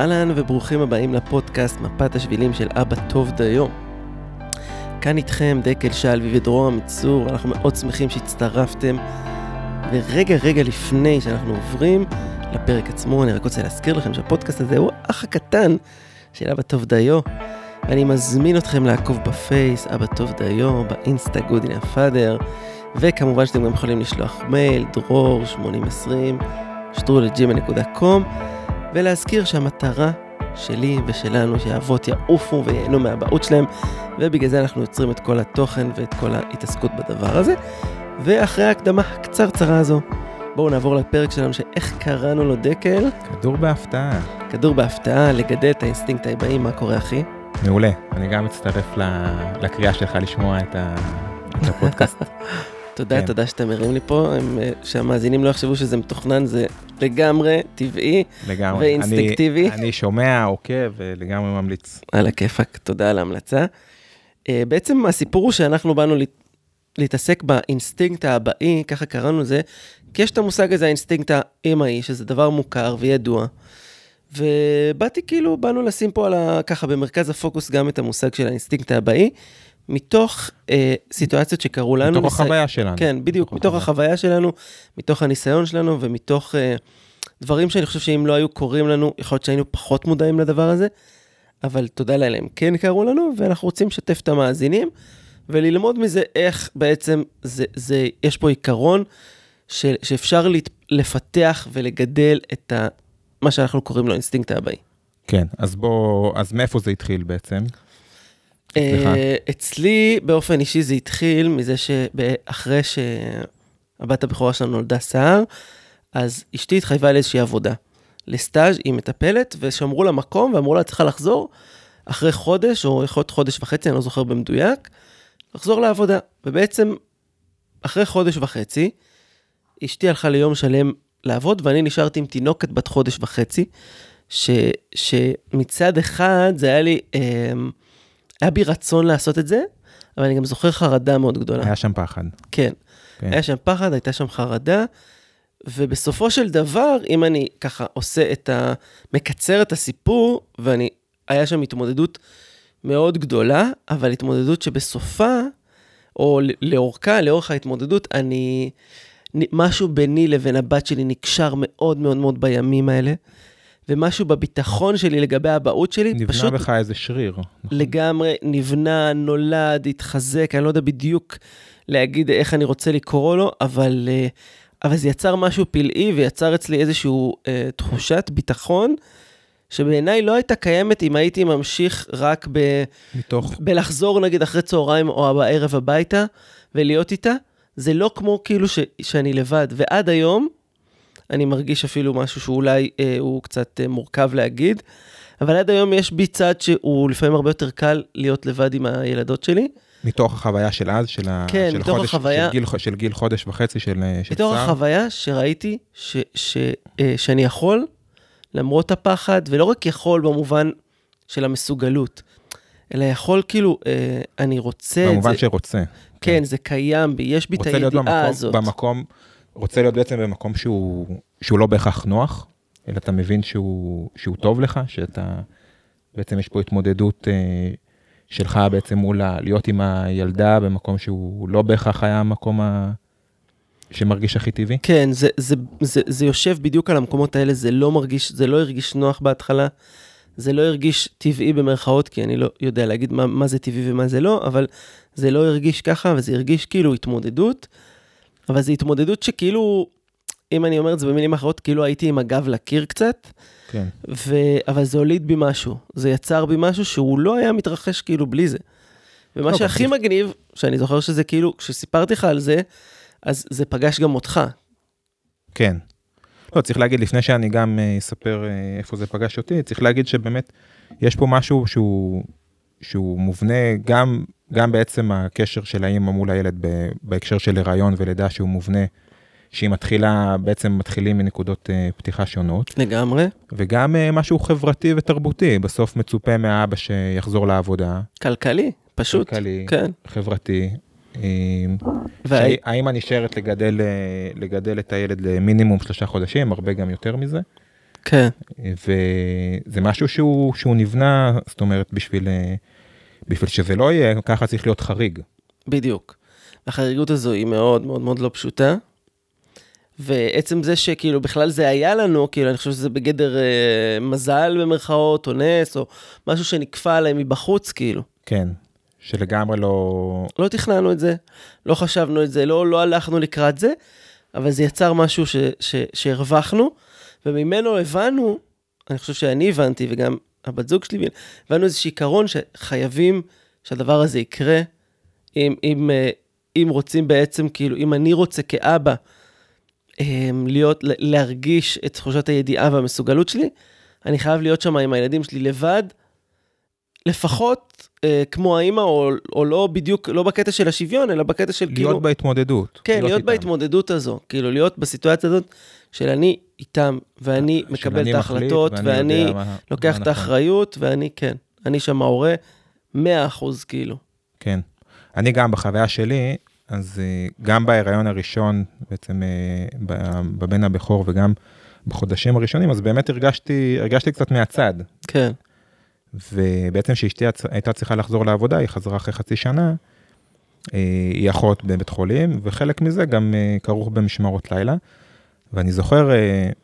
אהלן וברוכים הבאים לפודקאסט מפת השבילים של אבא טוב דיו. כאן איתכם דקל שלוי ודרור עמיצור, אנחנו מאוד שמחים שהצטרפתם. ורגע רגע לפני שאנחנו עוברים לפרק עצמו, אני רק רוצה להזכיר לכם שהפודקאסט הזה הוא האח הקטן של אבא טוב דיו. ואני מזמין אתכם לעקוב בפייס, אבא טוב דיו, באינסטה גודינה פאדר, וכמובן שאתם גם יכולים לשלוח מייל, דרור 8020, שטרולג'ימה.קום, ולהזכיר שהמטרה שלי ושלנו שהאבות יעופו וייהנו מהאבהות שלהם, ובגלל זה אנחנו יוצרים את כל התוכן ואת כל ההתעסקות בדבר הזה. ואחרי ההקדמה הקצרצרה הזו, בואו נעבור לפרק שלנו שאיך קראנו לו דקל. כדור בהפתעה. כדור בהפתעה, לגדל את האינסטינקט האבהי, מה קורה אחי? מעולה. אני גם מצטרף לקריאה שלך לשמוע את הפודקאסט. תודה, כן. תודה שאתה מרים לי פה, הם, אה, שהמאזינים לא יחשבו שזה מתוכנן, זה לגמרי טבעי לגמרי. ואינסטינקטיבי. אני, אני שומע, עוקב, ולגמרי ממליץ. על הכיפאק, תודה על ההמלצה. Uh, בעצם הסיפור הוא שאנחנו באנו לה, להתעסק באינסטינקט האבהי, ככה קראנו לזה, כי יש את המושג הזה, האינסטינקט האימהי, שזה דבר מוכר וידוע. ובאתי כאילו, באנו לשים פה על ה... ככה במרכז הפוקוס גם את המושג של האינסטינקט האבהי, מתוך אה, סיטואציות שקרו לנו. מתוך ניס... החוויה שלנו. כן, בדיוק, מתוך, מתוך החוויה שלנו, מתוך הניסיון שלנו ומתוך אה, דברים שאני חושב שאם לא היו קורים לנו, יכול להיות שהיינו פחות מודעים לדבר הזה, אבל תודה לאל הם כן קרו לנו, ואנחנו רוצים לשתף את המאזינים וללמוד מזה איך בעצם זה, זה, יש פה עיקרון ש, שאפשר לפתח ולגדל את ה, מה שאנחנו קוראים לו אינסטינקט האבהי. כן, אז בוא, אז מאיפה זה התחיל בעצם? אה, אצלי באופן אישי זה התחיל מזה שאחרי שהבת הבכורה שלנו נולדה שיער, אז אשתי התחייבה לאיזושהי עבודה, לסטאז' היא מטפלת, ושמרו לה מקום ואמרו לה, צריכה לחזור אחרי חודש, או יכול להיות חודש וחצי, אני לא זוכר במדויק, לחזור לעבודה. ובעצם, אחרי חודש וחצי, אשתי הלכה ליום שלם לעבוד, ואני נשארתי עם תינוקת בת חודש וחצי, ש, שמצד אחד זה היה לי... אה, היה בי רצון לעשות את זה, אבל אני גם זוכר חרדה מאוד גדולה. היה שם פחד. כן. כן. היה שם פחד, הייתה שם חרדה, ובסופו של דבר, אם אני ככה עושה את ה... מקצר את הסיפור, ואני... היה שם התמודדות מאוד גדולה, אבל התמודדות שבסופה, או לאורכה, לאורך ההתמודדות, אני... משהו ביני לבין הבת שלי נקשר מאוד מאוד מאוד בימים האלה. ומשהו בביטחון שלי לגבי האבהות שלי, נבנה פשוט... נבנה בך איזה שריר. נכון? לגמרי, נבנה, נולד, התחזק, אני לא יודע בדיוק להגיד איך אני רוצה לקרוא לו, אבל, אה, אבל זה יצר משהו פלאי ויצר אצלי איזושהי אה, תחושת ביטחון. שבעיניי לא הייתה קיימת אם הייתי ממשיך רק ב... מתוך... בלחזור נגיד אחרי צהריים או בערב הביתה ולהיות איתה. זה לא כמו כאילו ש... שאני לבד. ועד היום, אני מרגיש אפילו משהו שאולי אה, הוא קצת אה, מורכב להגיד, אבל עד היום יש בי צד שהוא לפעמים הרבה יותר קל להיות לבד עם הילדות שלי. מתוך החוויה של אז, של, כן, של חודש, החוויה, של, גיל, של גיל חודש וחצי של, אה, של מתוך החוויה שראיתי ש, ש, אה, שאני יכול, למרות הפחד, ולא רק יכול במובן של המסוגלות, אלא יכול כאילו, אה, אני רוצה את זה. במובן שרוצה. כן, כן, זה קיים בי, יש בי את הידיעה במקום, הזאת. במקום, רוצה להיות בעצם במקום שהוא, שהוא לא בהכרח נוח, אלא אתה מבין שהוא, שהוא טוב לך, שאתה, בעצם יש פה התמודדות אה, שלך בעצם מול ה, להיות עם הילדה במקום שהוא לא בהכרח היה המקום ה... שמרגיש הכי טבעי? כן, זה, זה, זה, זה יושב בדיוק על המקומות האלה, זה לא מרגיש, זה לא הרגיש נוח בהתחלה, זה לא הרגיש טבעי במרכאות, כי אני לא יודע להגיד מה, מה זה טבעי ומה זה לא, אבל זה לא הרגיש ככה, וזה הרגיש כאילו התמודדות. אבל זו התמודדות שכאילו, אם אני אומר את זה במילים אחרות, כאילו הייתי עם הגב לקיר קצת. כן. ו... אבל זה הוליד בי משהו, זה יצר בי משהו שהוא לא היה מתרחש כאילו בלי זה. ומה לא, שהכי בסוף... מגניב, שאני זוכר שזה כאילו, כשסיפרתי לך על זה, אז זה פגש גם אותך. כן. לא, צריך להגיד, לפני שאני גם אה, אספר uh, איפה זה פגש אותי, צריך להגיד שבאמת, יש פה משהו שהוא, שהוא מובנה גם גם בעצם הקשר של האמא מול הילד בהקשר של הריון ולידה שהוא מובנה, שהיא מתחילה, בעצם מתחילים מנקודות uh, פתיחה שונות. לגמרי. וגם uh, משהו חברתי ותרבותי, בסוף מצופה מהאבא שיחזור לעבודה. כלכלי, פשוט. כלכלי, כן. חברתי. אה, האמא נשארת לגדל, לגדל את הילד למינימום שלושה חודשים, הרבה גם יותר מזה. כן, וזה משהו שהוא, שהוא נבנה, זאת אומרת, בשביל, אה, בשביל שזה לא יהיה, ככה צריך להיות חריג. בדיוק. החריגות הזו היא מאוד מאוד מאוד לא פשוטה. ועצם זה שכאילו בכלל זה היה לנו, כאילו אני חושב שזה בגדר אה, מזל במרכאות, או נס, או משהו שנכפה עליהם מבחוץ, כאילו. כן, שלגמרי לא... לא תכננו את זה, לא חשבנו את זה, לא, לא הלכנו לקראת זה, אבל זה יצר משהו ש, ש, שהרווחנו, וממנו הבנו, אני חושב שאני הבנתי, וגם הבת זוג שלי, הבנו איזשהו עיקרון שחייבים שהדבר הזה יקרה, אם, אם, אה, אם רוצים בעצם, כאילו, אם אני רוצה כאבא, אמ, להיות, להרגיש את תחושת הידיעה והמסוגלות שלי, אני חייב להיות שם עם הילדים שלי לבד, לפחות אה, כמו האימא, או, או לא בדיוק, לא בקטע של השוויון, אלא בקטע של להיות כאילו... להיות בהתמודדות. כן, להיות, להיות בהתמודדות הזו. כאילו, להיות בסיטואציה הזאת של אני איתם, ואני מקבל את ההחלטות, ואני מה, לוקח מה את נכון. האחריות, ואני, כן, אני שם ההורה, 100 אחוז, כאילו. כן. אני גם בחוויה שלי, אז אה, גם בהיריון הראשון, בעצם אה, בבן הבכור וגם בחודשים הראשונים, אז באמת הרגשתי, הרגשתי קצת מהצד. כן. ובעצם כשאשתי הייתה צריכה לחזור לעבודה, היא חזרה אחרי חצי שנה, אה, היא אחות בבית חולים, וחלק מזה גם כרוך במשמרות לילה. ואני זוכר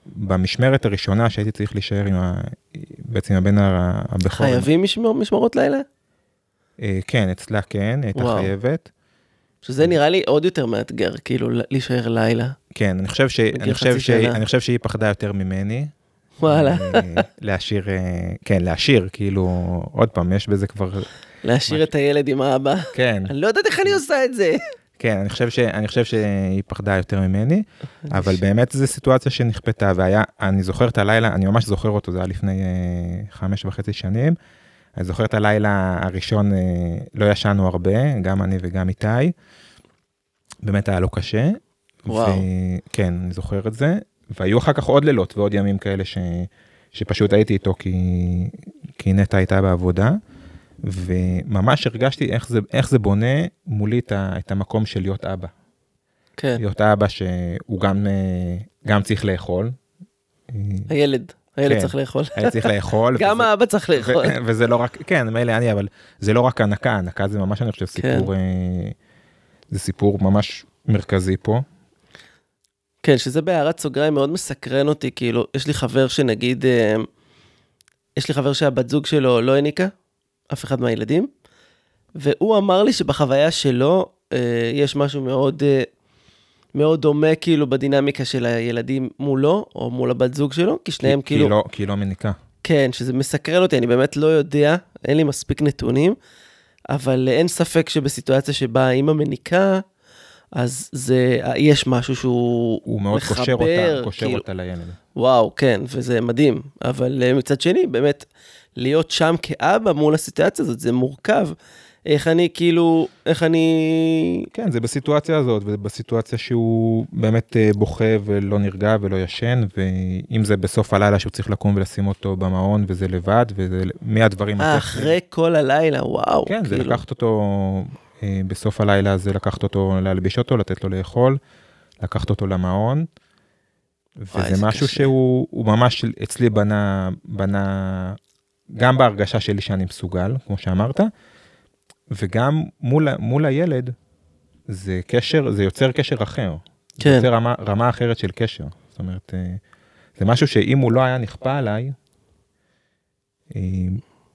במשמרת הראשונה שהייתי צריך להישאר עם ה... בעצם עם הבן הבכור. חייבים משמר, משמרות לילה? כן, אצלה כן, הייתה וואו. חייבת. שזה נראה לי עוד יותר מאתגר, כאילו, להישאר לילה. כן, אני חושב, ש... אני חושב, ש... אני חושב שהיא פחדה יותר ממני. וואלה. אה, להשאיר, אה, כן, להשאיר, כאילו, עוד פעם, יש בזה כבר... להשאיר את הילד עם האבא. כן. אני לא יודעת איך אני עושה את זה. כן, אני חושב, ש... אני חושב שהיא פחדה יותר ממני, אבל באמת זו סיטואציה שנכפתה, והיה, אני זוכר את הלילה, אני ממש זוכר אותו, זה היה לפני אה, חמש וחצי שנים. אני זוכר את הלילה הראשון, לא ישנו הרבה, גם אני וגם איתי. באמת היה לו קשה. וואו. כן, אני זוכר את זה. והיו אחר כך עוד לילות ועוד ימים כאלה ש... שפשוט הייתי איתו כי, כי נטע הייתה בעבודה. וממש הרגשתי איך זה, איך זה בונה מולי את, ה, את המקום של להיות אבא. כן. להיות אבא שהוא גם, אה, גם צריך לאכול. הילד. הילד כן, צריך לאכול. הילד צריך לאכול. גם האבא צריך לאכול. וזה לא רק, כן, מילא אני, אבל זה לא רק הנקה, הנקה זה ממש, אני חושב, סיפור, כן. אה, זה סיפור ממש מרכזי פה. כן, שזה בהערת סוגריים מאוד מסקרן אותי, כאילו, יש לי חבר שנגיד, אה, יש לי חבר שהבת זוג שלו לא העניקה, אף אחד מהילדים, והוא אמר לי שבחוויה שלו, אה, יש משהו מאוד, מאוד דומה כאילו בדינמיקה של הילדים מולו, או מול הבת זוג שלו, כי שניהם כי, כאילו... כי לא, כי היא לא מניקה. כן, שזה מסקרן אותי, אני באמת לא יודע, אין לי מספיק נתונים, אבל אין ספק שבסיטואציה שבה האמא מניקה, אז זה, יש משהו שהוא הוא מאוד מחבר, קושר אותה, קושר כאילו, אותה לילד. וואו, כן, וזה מדהים. אבל אה, מצד שני, באמת, להיות שם כאבא מול הסיטואציה הזאת, זה מורכב. איך אני כאילו, איך אני... כן, זה בסיטואציה הזאת, ובסיטואציה שהוא באמת אה, בוכה ולא נרגע ולא ישן, ואם זה בסוף הלילה שהוא צריך לקום ולשים אותו במעון וזה לבד, וזה מהדברים... אה, אחרי כל הלילה, וואו. כן, כאילו... זה לקחת אותו, בסוף הלילה זה לקחת אותו, להלביש אותו, לתת לו לאכול, לקחת אותו למעון. וזה משהו קשה. שהוא ממש אצלי בנה, בנה, גם בהרגשה שלי שאני מסוגל, כמו שאמרת, וגם מול, מול הילד, זה קשר, זה יוצר קשר אחר. כן. זה יוצר רמה, רמה אחרת של קשר. זאת אומרת, אה, זה משהו שאם הוא לא היה נכפה עליי, אה,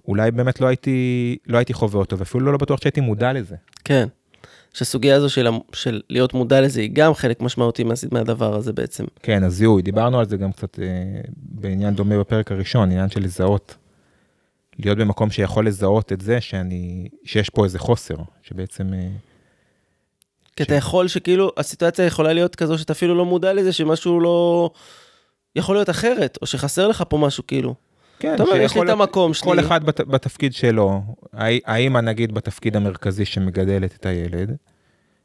אולי באמת לא הייתי, לא הייתי חווה אותו, ואפילו לא, בטוח שהייתי מודע לזה. כן. שהסוגיה הזו של, של להיות מודע לזה היא גם חלק משמעותי מהדבר הזה בעצם. כן, אז זיהוי, דיברנו על זה גם קצת אה, בעניין דומה בפרק הראשון, עניין של לזהות להיות במקום שיכול לזהות את זה שאני, שיש פה איזה חוסר, שבעצם... אה, כי ש... אתה יכול שכאילו, הסיטואציה יכולה להיות כזו שאתה אפילו לא מודע לזה שמשהו לא... יכול להיות אחרת, או שחסר לך פה משהו כאילו. כן, אתה אומר, יש לי את המקום שלי. כל אחד בת, בתפקיד שלו, האמא נגיד בתפקיד המרכזי שמגדלת את הילד,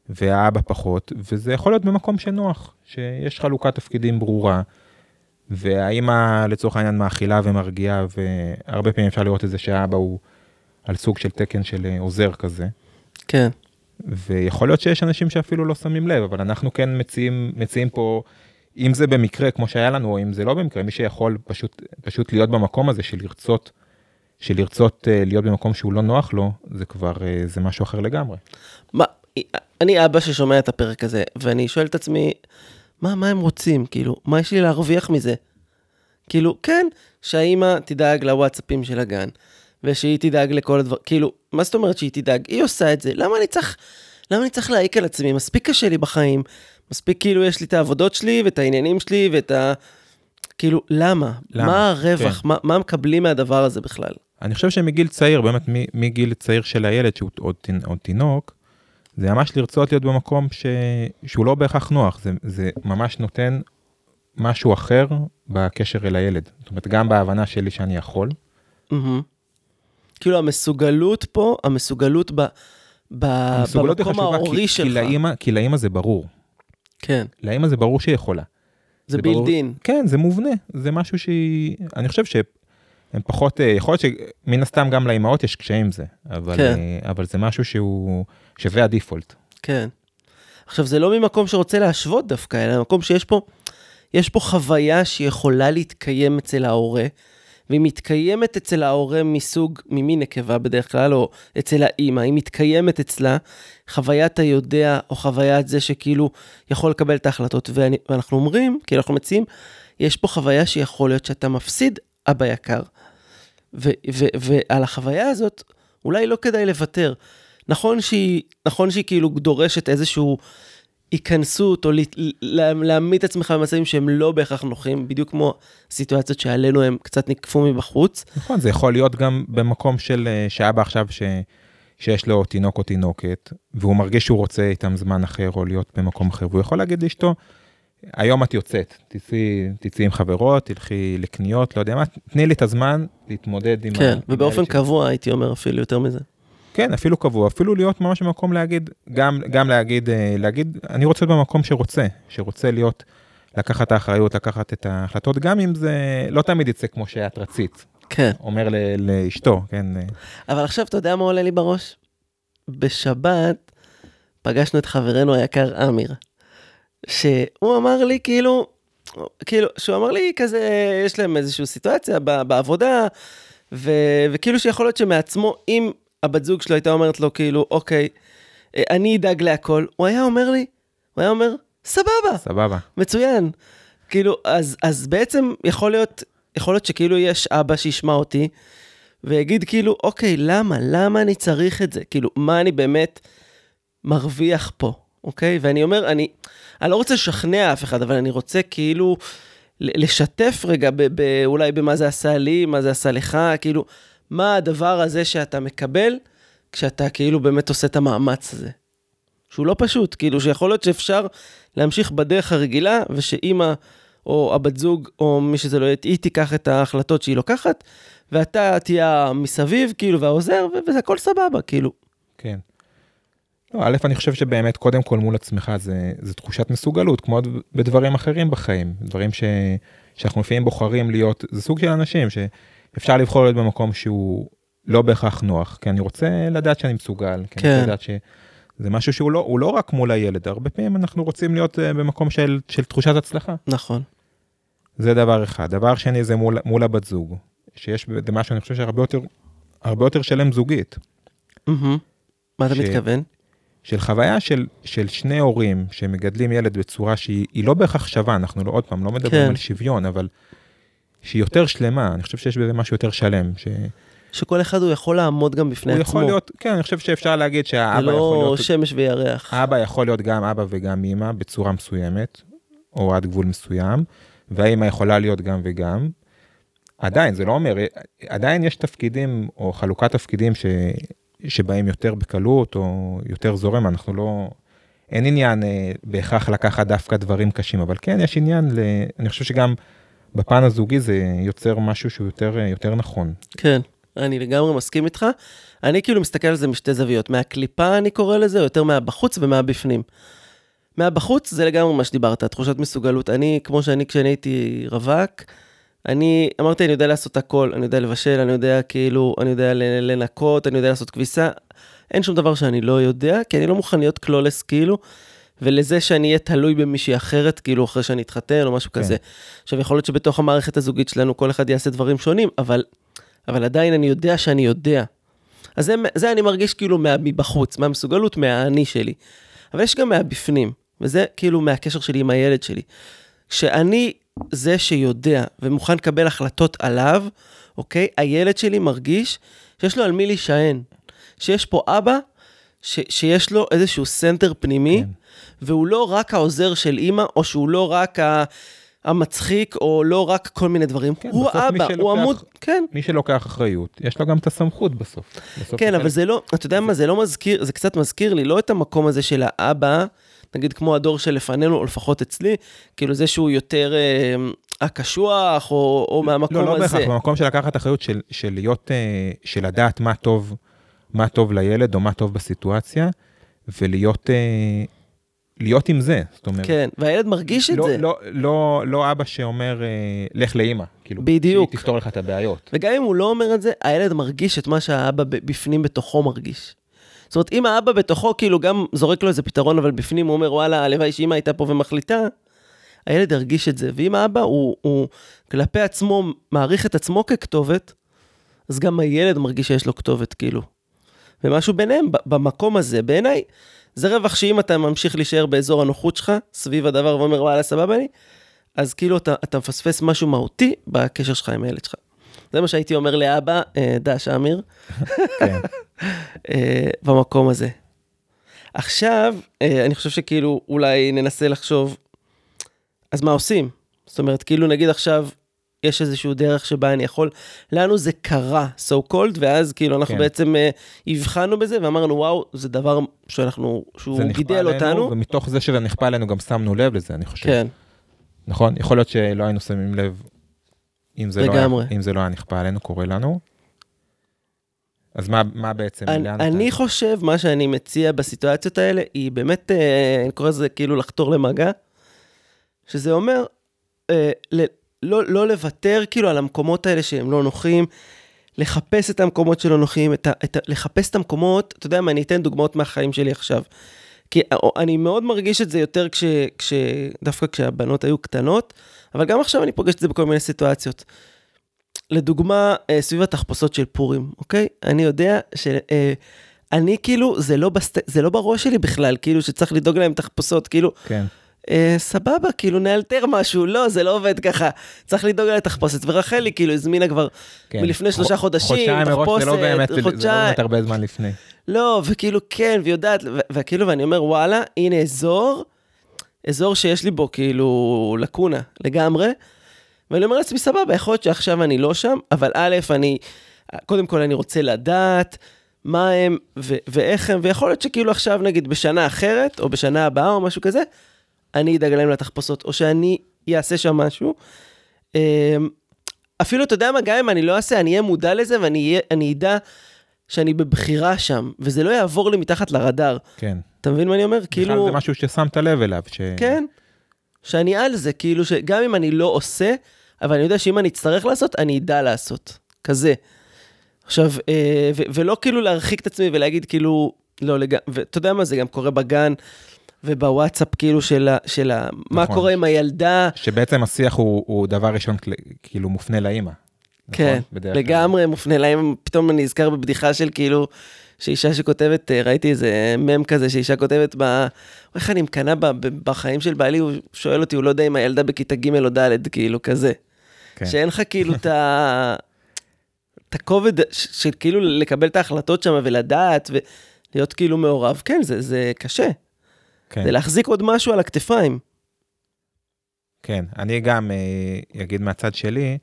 והאבא פחות, וזה יכול להיות במקום שנוח, שיש חלוקת תפקידים ברורה. והאימא לצורך העניין מאכילה ומרגיעה, והרבה פעמים אפשר לראות את זה שהאבא הוא על סוג של תקן של אה, עוזר כזה. כן. ויכול להיות שיש אנשים שאפילו לא שמים לב, אבל אנחנו כן מציעים, מציעים פה אם זה במקרה כמו שהיה לנו, או אם זה לא במקרה, מי שיכול פשוט, פשוט להיות במקום הזה של לרצות, של לרצות uh, להיות במקום שהוא לא נוח לו, זה כבר, uh, זה משהו אחר לגמרי. מה, אני אבא ששומע את הפרק הזה, ואני שואל את עצמי, מה, מה הם רוצים? כאילו, מה יש לי להרוויח מזה? כאילו, כן, שהאימא תדאג לוואטסאפים של הגן, ושהיא תדאג לכל הדבר, כאילו, מה זאת אומרת שהיא תדאג? היא עושה את זה, למה אני צריך, למה אני צריך להעיק על עצמי? מספיק קשה לי בחיים, מספיק כאילו יש לי את העבודות שלי, ואת העניינים שלי, ואת ה... כאילו, למה? למה? מה הרווח? כן. מה, מה מקבלים מהדבר הזה בכלל? אני חושב שמגיל צעיר, באמת מגיל צעיר של הילד, שהוא עוד, עוד תינוק, זה ממש לרצות להיות במקום ש... שהוא לא בהכרח נוח, זה, זה ממש נותן משהו אחר בקשר אל הילד. זאת אומרת, גם בהבנה שלי שאני יכול. Mm-hmm. כאילו המסוגלות פה, המסוגלות ב... ב... המסוגלות במקום ההורי שלך. כי לאימא, כי לאימא זה ברור. כן. לאימא זה ברור שהיא יכולה. זה, בילדין. כן, זה מובנה, זה משהו שהיא... אני חושב שהם פחות, אה, יכול להיות שמן הסתם גם לאימהות יש קשיים עם זה, אבל, כן. אה, אבל זה משהו שהוא שווה הדיפולט. כן. עכשיו, זה לא ממקום שרוצה להשוות דווקא, אלא ממקום שיש פה, יש פה חוויה שיכולה להתקיים אצל ההורה, והיא מתקיימת אצל ההורה מסוג, ממין נקבה בדרך כלל, או אצל האימא, היא מתקיימת אצלה חוויית היודע, או חוויית זה שכאילו יכול לקבל את ההחלטות. ואני, ואנחנו אומרים, כאילו אנחנו מציעים, יש פה חוויה שיכול להיות שאתה מפסיד אבא יקר. ו, ו, ועל החוויה הזאת, אולי לא כדאי לוותר. נכון שהיא, נכון שהיא כאילו דורשת איזשהו היכנסות, או להעמיד את עצמך במצבים שהם לא בהכרח נוחים, בדיוק כמו סיטואציות שעלינו הם קצת נקפו מבחוץ. נכון, זה יכול להיות גם במקום של אה, שאבא עכשיו ש... שיש לו תינוק או תינוקת, והוא מרגיש שהוא רוצה איתם זמן אחר או להיות במקום אחר, והוא יכול להגיד לאשתו, היום את יוצאת, תצאי, תצאי עם חברות, תלכי לקניות, לא יודע מה, תני לי את הזמן להתמודד עם... כן, ובאופן קבוע הייתי אומר אפילו יותר מזה. כן, אפילו קבוע, אפילו להיות ממש במקום להגיד, גם, גם להגיד, אה, להגיד, אני רוצה להיות במקום שרוצה, שרוצה להיות, לקחת את האחריות, לקחת את ההחלטות, גם אם זה לא תמיד יצא כמו שאת רצית. כן. אומר לאשתו, כן. אבל עכשיו, אתה יודע מה עולה לי בראש? בשבת פגשנו את חברנו היקר אמיר, שהוא אמר לי, כאילו, כאילו, שהוא אמר לי כזה, יש להם איזושהי סיטואציה בעבודה, ו, וכאילו שיכול להיות שמעצמו, אם הבת זוג שלו הייתה אומרת לו, כאילו, אוקיי, אה, אני אדאג להכל, הוא היה אומר לי, הוא היה אומר, סבבה. סבבה. מצוין. כאילו, אז, אז בעצם יכול להיות, יכול להיות שכאילו יש אבא שישמע אותי, ויגיד כאילו, אוקיי, למה? למה אני צריך את זה? כאילו, מה אני באמת מרוויח פה, אוקיי? ואני אומר, אני, אני לא רוצה לשכנע אף אחד, אבל אני רוצה כאילו לשתף רגע ב, ב, אולי במה זה עשה לי, מה זה עשה לך, כאילו, מה הדבר הזה שאתה מקבל כשאתה כאילו באמת עושה את המאמץ הזה. שהוא לא פשוט, כאילו שיכול להיות שאפשר להמשיך בדרך הרגילה, ושאימא או הבת זוג, או מי שזה לא יהיה, היא תיקח את ההחלטות שהיא לוקחת, ואתה תהיה מסביב, כאילו, והעוזר, וזה הכל סבבה, כאילו. כן. לא, א', אני חושב שבאמת, קודם כל מול עצמך זה, זה תחושת מסוגלות, כמו בדברים אחרים בחיים, דברים ש, שאנחנו לפעמים בוחרים להיות, זה סוג של אנשים ש... אפשר לבחור להיות במקום שהוא לא בהכרח נוח, כי אני רוצה לדעת שאני מסוגל, כי כן. אני רוצה לדעת שזה משהו שהוא לא, לא רק מול הילד, הרבה פעמים אנחנו רוצים להיות אה, במקום של, של תחושת הצלחה. נכון. זה דבר אחד. דבר שני זה מול, מול הבת זוג, שיש בזה משהו, אני חושב שהרבה יותר, הרבה יותר שלם זוגית. Mm-hmm. מה אתה ש... מתכוון? של חוויה של, של שני הורים שמגדלים ילד בצורה שהיא לא בהכרח שווה, אנחנו לא, עוד פעם, לא מדברים כן. על שוויון, אבל שהיא יותר שלמה, אני חושב שיש בזה משהו יותר שלם. ש... שכל אחד הוא יכול לעמוד גם בפני הוא עצמו. יכול להיות, כן, אני חושב שאפשר להגיד שהאבא לא יכול להיות... לא שמש וירח. האבא יכול להיות גם אבא וגם אימא בצורה מסוימת, או עד גבול מסוים, והאימא יכולה להיות גם וגם. עדיין, זה לא אומר, עדיין יש תפקידים, או חלוקת תפקידים ש... שבהם יותר בקלות, או יותר זורם, אנחנו לא... אין עניין אה, בהכרח לקחת דווקא דברים קשים, אבל כן, יש עניין, ל... אני חושב שגם... בפן הזוגי זה יוצר משהו שהוא יותר, יותר נכון. כן, אני לגמרי מסכים איתך. אני כאילו מסתכל על זה משתי זוויות. מהקליפה אני קורא לזה, או יותר מהבחוץ ומהבפנים. מהבחוץ זה לגמרי מה שדיברת, תחושת מסוגלות. אני, כמו שאני כשאני הייתי רווק, אני אמרתי, אני יודע לעשות הכל, אני יודע לבשל, אני יודע כאילו, אני יודע לנקות, אני יודע לעשות כביסה. אין שום דבר שאני לא יודע, כי אני לא מוכן להיות קלולס כאילו, ולזה שאני אהיה תלוי במישהי אחרת, כאילו אחרי שאני אתחתן או משהו כן. כזה. עכשיו, יכול להיות שבתוך המערכת הזוגית שלנו כל אחד יעשה דברים שונים, אבל, אבל עדיין אני יודע שאני יודע. אז זה, זה אני מרגיש כאילו מה, מבחוץ, מהמסוגלות, מהאני שלי. אבל יש גם מהבפנים, וזה כאילו מהקשר שלי עם הילד שלי. שאני זה שיודע ומוכן לקבל החלטות עליו, אוקיי? הילד שלי מרגיש שיש לו על מי להישען. שיש פה אבא ש, שיש לו איזשהו center פנימי, כן. והוא לא רק העוזר של אימא, או שהוא לא רק ה, המצחיק, או לא רק כל מיני דברים. כן, הוא האבא, הוא עמוד, כן. מי שלוקח אחריות, יש לו גם את הסמכות בסוף. בסוף כן, אבל חלק- זה לא, אתה יודע מה, זה לא מזכיר, זה קצת מזכיר לי, לא את המקום הזה של האבא, נגיד כמו הדור שלפנינו, או לפחות אצלי, כאילו זה שהוא יותר אה, הקשוח, או, או מהמקום לא, לא הזה. בהכרח, במקום של לקחת אחריות של, של להיות, אה, של לדעת מה טוב, מה טוב לילד או מה טוב בסיטואציה, ולהיות אה, להיות עם זה. זאת אומרת, כן, והילד מרגיש את לא, זה. לא, לא, לא אבא שאומר, אה, לך לאימא, כאילו, בדיוק. שהיא תפתור לך את הבעיות. וגם אם הוא לא אומר את זה, הילד מרגיש את מה שהאבא בפנים בתוכו מרגיש. זאת אומרת, אם האבא בתוכו כאילו גם זורק לו איזה פתרון, אבל בפנים הוא אומר, וואלה, הלוואי שאמא הייתה פה ומחליטה, הילד ירגיש את זה. ואם האבא הוא, הוא כלפי עצמו, מעריך את עצמו ככתובת, אז גם הילד מרגיש שיש לו כתובת, כאילו. ומשהו ביניהם, במקום הזה, בעיניי, זה רווח שאם אתה ממשיך להישאר באזור הנוחות שלך, סביב הדבר, ואומר, וואלה, סבבה לי, אז כאילו אתה, אתה מפספס משהו מהותי בקשר שלך עם הילד שלך. זה מה שהייתי אומר לאבא, אה, דש אמיר, כן, אה, במקום הזה. עכשיו, אה, אני חושב שכאילו אולי ננסה לחשוב, אז מה עושים? זאת אומרת, כאילו נגיד עכשיו, יש איזושהי דרך שבה אני יכול, לנו זה קרה, so called, ואז כאילו אנחנו כן. בעצם אה, הבחנו בזה ואמרנו, וואו, זה דבר שאנחנו, שהוא גידל אותנו. ומתוך זה שזה נכפה עלינו גם שמנו לב לזה, אני חושב. כן, נכון? יכול להיות שלא היינו שמים לב אם זה, לא היה. אם זה לא היה נכפה עלינו, קורה לנו. אז מה, מה בעצם, אני, אני אתה... חושב, מה שאני מציע בסיטואציות האלה, היא באמת, אה, אני קורא לזה כאילו לחתור למגע, שזה אומר, אה, ל, לא, לא לוותר כאילו על המקומות האלה שהם לא נוחים, לחפש את המקומות שלא נוחים, את ה, את ה, לחפש את המקומות, אתה יודע מה, אני אתן דוגמאות מהחיים שלי עכשיו. כי אה, אני מאוד מרגיש את זה יותר כש, כש, דווקא כשהבנות היו קטנות, אבל גם עכשיו אני פוגש את זה בכל מיני סיטואציות. לדוגמה, אה, סביב התחפושות של פורים, אוקיי? אני יודע ש... אה, אני כאילו, זה לא, בסט... זה לא בראש שלי בכלל, כאילו שצריך לדאוג להם תחפושות, כאילו, כן, אה, סבבה, כאילו נאלתר משהו, לא, זה לא עובד ככה. צריך לדאוג להם תחפושת, ורחלי כאילו הזמינה כבר כן. מלפני שלושה חו- חודשים, חודשיים מראש זה לא תחפושת, באמת, זה לא חודשיים. באמת הרבה זמן לפני. לא, וכאילו כן, ויודעת, ו- וכאילו, ואני אומר, וואלה, הנה אזור, אזור שיש לי בו כאילו לקונה לגמרי, ואני אומר לעצמי, סבבה, יכול להיות שעכשיו אני לא שם, אבל א', אני, קודם כל אני רוצה לדעת מה הם ו- ואיך הם, ויכול להיות שכאילו עכשיו, נגיד, בשנה אחרת, או בשנה הבאה, או משהו כזה, אני אדאג להם לתחפושות, או שאני אעשה שם משהו. אמ, אפילו, אתה יודע מה, גם אם אני לא אעשה, אני אהיה מודע לזה, ואני אדע שאני בבחירה שם, וזה לא יעבור לי מתחת לרדאר. כן. אתה מבין מה אני אומר? כאילו... זה משהו ששמת לב אליו. ש... כן, שאני על זה, כאילו שגם אם אני לא עושה, אבל אני יודע שאם אני אצטרך לעשות, אני אדע לעשות. כזה. עכשיו, אה, ולא כאילו להרחיק את עצמי ולהגיד כאילו, לא לגמרי, ואתה יודע מה, זה גם קורה בגן ובוואטסאפ, כאילו של ה... של ה מה נכון. קורה עם הילדה, שבעצם השיח הוא, הוא דבר ראשון כאילו מופנה לאימא. כן, נכון? בדרך כלל. לגמרי מופנה להם, פתאום אני נזכר בבדיחה של כאילו, שאישה שכותבת, אה, ראיתי איזה מם כזה, שאישה כותבת ב... איך אני ב- בחיים של בעלי, הוא שואל אותי, הוא לא יודע אם הילדה בכיתה ג' או ד', כאילו, כזה. כן. שאין לך כאילו את ה... את הכובד של כאילו לקבל את ההחלטות שם ולדעת ולהיות כאילו מעורב. כן, זה, זה קשה. כן. זה להחזיק עוד משהו על הכתפיים. כן, אני גם אה, אגיד מהצד שלי,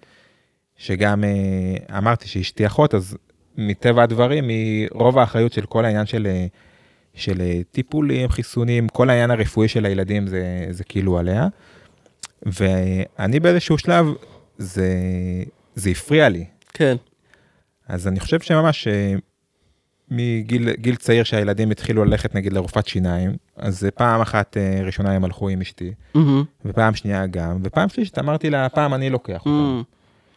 שגם אה, אמרתי שאשתי אחות, אז מטבע הדברים, היא רוב האחריות של כל העניין של, אה, של טיפולים, חיסונים, כל העניין הרפואי של הילדים זה, זה כאילו עליה. ואני באיזשהו שלב, זה, זה הפריע לי. כן. אז אני חושב שממש מגיל גיל צעיר שהילדים התחילו ללכת נגיד לרופאת שיניים, אז פעם אחת אה, ראשונה הם הלכו עם אשתי. ופעם שנייה גם, ופעם שלישית אמרתי לה, פעם אני לוקח אותם. מהמם.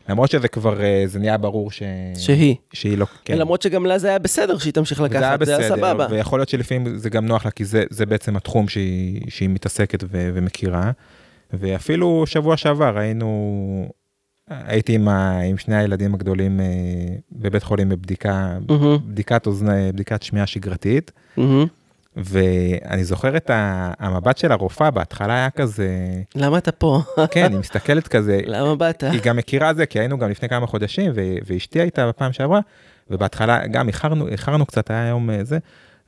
למרות שזה כבר, אה, זה נהיה ברור ש... שהיא. שהיא לא, כן. למרות שגם לה זה היה בסדר שהיא תמשיך זה היה לקחת, זה היה בסדר, סבבה. ויכול להיות שלפעמים זה גם נוח לה, כי זה, זה בעצם התחום שהיא, שהיא מתעסקת ו, ומכירה. ואפילו שבוע שעבר היינו, הייתי עם, ה, עם שני הילדים הגדולים אה, בבית חולים בבדיקה, מהמם, בדיקת אוזני, בדיקת שמיעה שגרתית, מהמם. ואני זוכר את ה, המבט של הרופאה, בהתחלה היה כזה, למה אתה פה? כן, היא מסתכלת כזה, למה באת? היא גם מכירה זה, כי היינו גם לפני כמה חודשים, ו- ואשתי הייתה בפעם שעברה, ובהתחלה גם איחרנו, איחרנו קצת, היה יום אה, זה,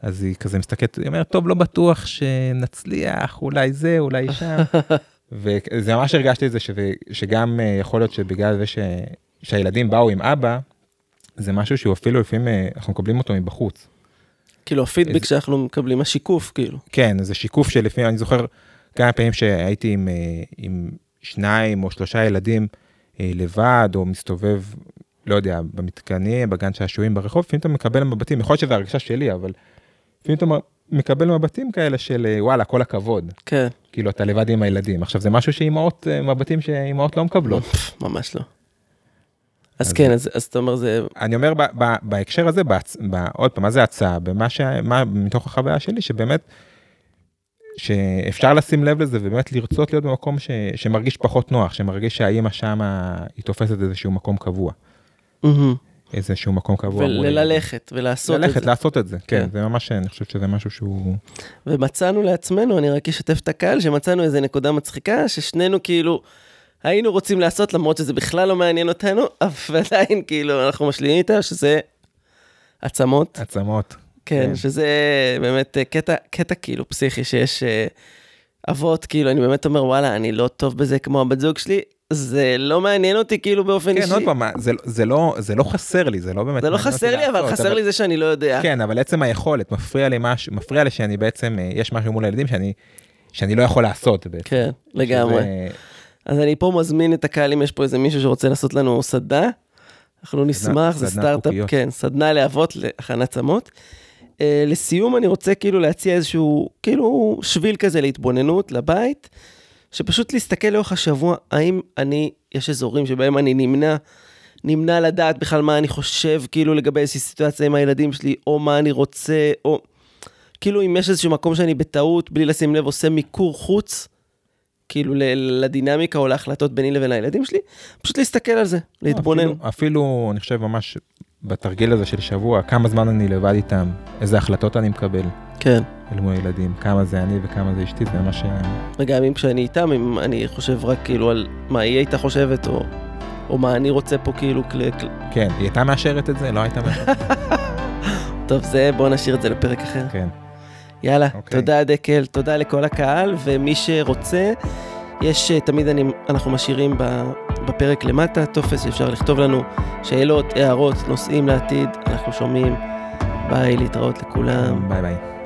אז היא כזה מסתכלת, היא אומרת, טוב, לא בטוח שנצליח, אולי זה, אולי שם. וזה ממש הרגשתי את זה, שזה, שגם אה, יכול להיות שבגלל זה ש, שהילדים באו עם אבא, זה משהו שהוא אפילו לפעמים, אה, אנחנו מקבלים אותו מבחוץ. כאילו הפידבק איזה- שאנחנו מקבלים, השיקוף כאילו. כן, זה שיקוף שלפעמים, אני זוכר כמה פעמים שהייתי עם, אה, עם שניים או שלושה ילדים לבד, או מסתובב, לא יודע, במתקנים, בגן שעשועים, ברחוב, לפעמים אתה מקבל מבטים, יכול להיות שזו הרגשה שלי, אבל לפעמים אתה מקבל מבטים כאלה של אה, וואלה, כל הכבוד, כן, כאילו אתה לבד עם הילדים. עכשיו זה משהו שאימהות, אה, מבטים שאימהות לא מקבלות. פff, ממש לא. אז אז- כן, אז אז אתה אומר זה, אני אומר ב, ב, בהקשר הזה, בהצ... ב, עוד פעם, מה זה הצעה? במה ש... מה, מתוך החוויה שלי, שבאמת, שאפשר לשים לב לזה ובאמת לרצות להיות במקום ש... שמרגיש פחות נוח, שמרגיש שהאימא שמה היא תופסת איזשהו מקום קבוע, מהמם. איזשהו מקום קבוע. וללכת ולעשות את ללכת, זה. לעשות את זה, כן, כן. זה ממש, אני חושב שזה משהו שהוא... ומצאנו לעצמנו, אני רק אשתף את הקהל, שמצאנו איזה נקודה מצחיקה, ששנינו כאילו היינו רוצים לעשות, למרות שזה בכלל לא מעניין אותנו, אבל עדיין כאילו אנחנו משלימים איתה, שזה עצמות, עצמות. כן, כן. שזה באמת אה, קטע, קטע כאילו פסיכי, שיש אה, אבות, כאילו, אני באמת אומר, וואלה, אני לא טוב בזה כמו הבת זוג שלי, זה לא מעניין אותי כאילו באופן כן, אישי. עוד פעם, זה, זה, לא, זה לא חסר לי, זה לא באמת... זה לא חסר לי, אבל חסר לי זה שאני לא יודע. כן, אבל עצם היכולת, מפריע לי משהו, מפריע לי שאני בעצם, אה, יש משהו מול הילדים שאני, שאני לא יכול לעשות בעצם. כן, לגמרי. שזה- אז אני פה מזמין את הקהל, אם יש פה איזה מישהו שרוצה לעשות לנו סדנה, אנחנו נשמח, זה סטארט-אפ. כן, סדנה לאבות להכנת צמות. Uh, לסיום אני רוצה כאילו להציע איזשהו, כאילו שביל כזה להתבוננות לבית, שפשוט להסתכל לאורך השבוע, האם אני, יש אזורים שבהם אני נמנע, נמנע לדעת בכלל מה אני חושב, כאילו לגבי איזושהי סיטואציה עם הילדים שלי, או מה אני רוצה, או כאילו אם יש איזשהו מקום שאני בטעות, בלי לשים לב, עושה מיקור חוץ, כאילו לדינמיקה או להחלטות ביני לבין הילדים שלי, פשוט להסתכל על זה, להתבונן. אפילו, אפילו, אני חושב ממש בתרגיל הזה של שבוע, כמה זמן אני לבד איתם, איזה החלטות אני מקבל כן. אל מול הילדים, כמה זה אני וכמה זה אשתי, זה מה ש... וגם אם כשאני איתם, אם אני חושב רק כאילו על מה היא הייתה חושבת, או, או מה אני רוצה פה כאילו, כל. כן, היא הייתה מאשרת את זה? לא הייתה מאשרת? טוב, זה, בואו נשאיר את זה לפרק אחר. כן. יאללה, אוקיי. תודה דקל, תודה לכל הקהל, ומי שרוצה, יש, אה, תמיד אני, אנחנו משאירים בפרק למטה טופס שאפשר לכתוב לנו שאלות, הערות, נושאים לעתיד, אנחנו שומעים. ביי, להתראות לכולם. ביי ביי.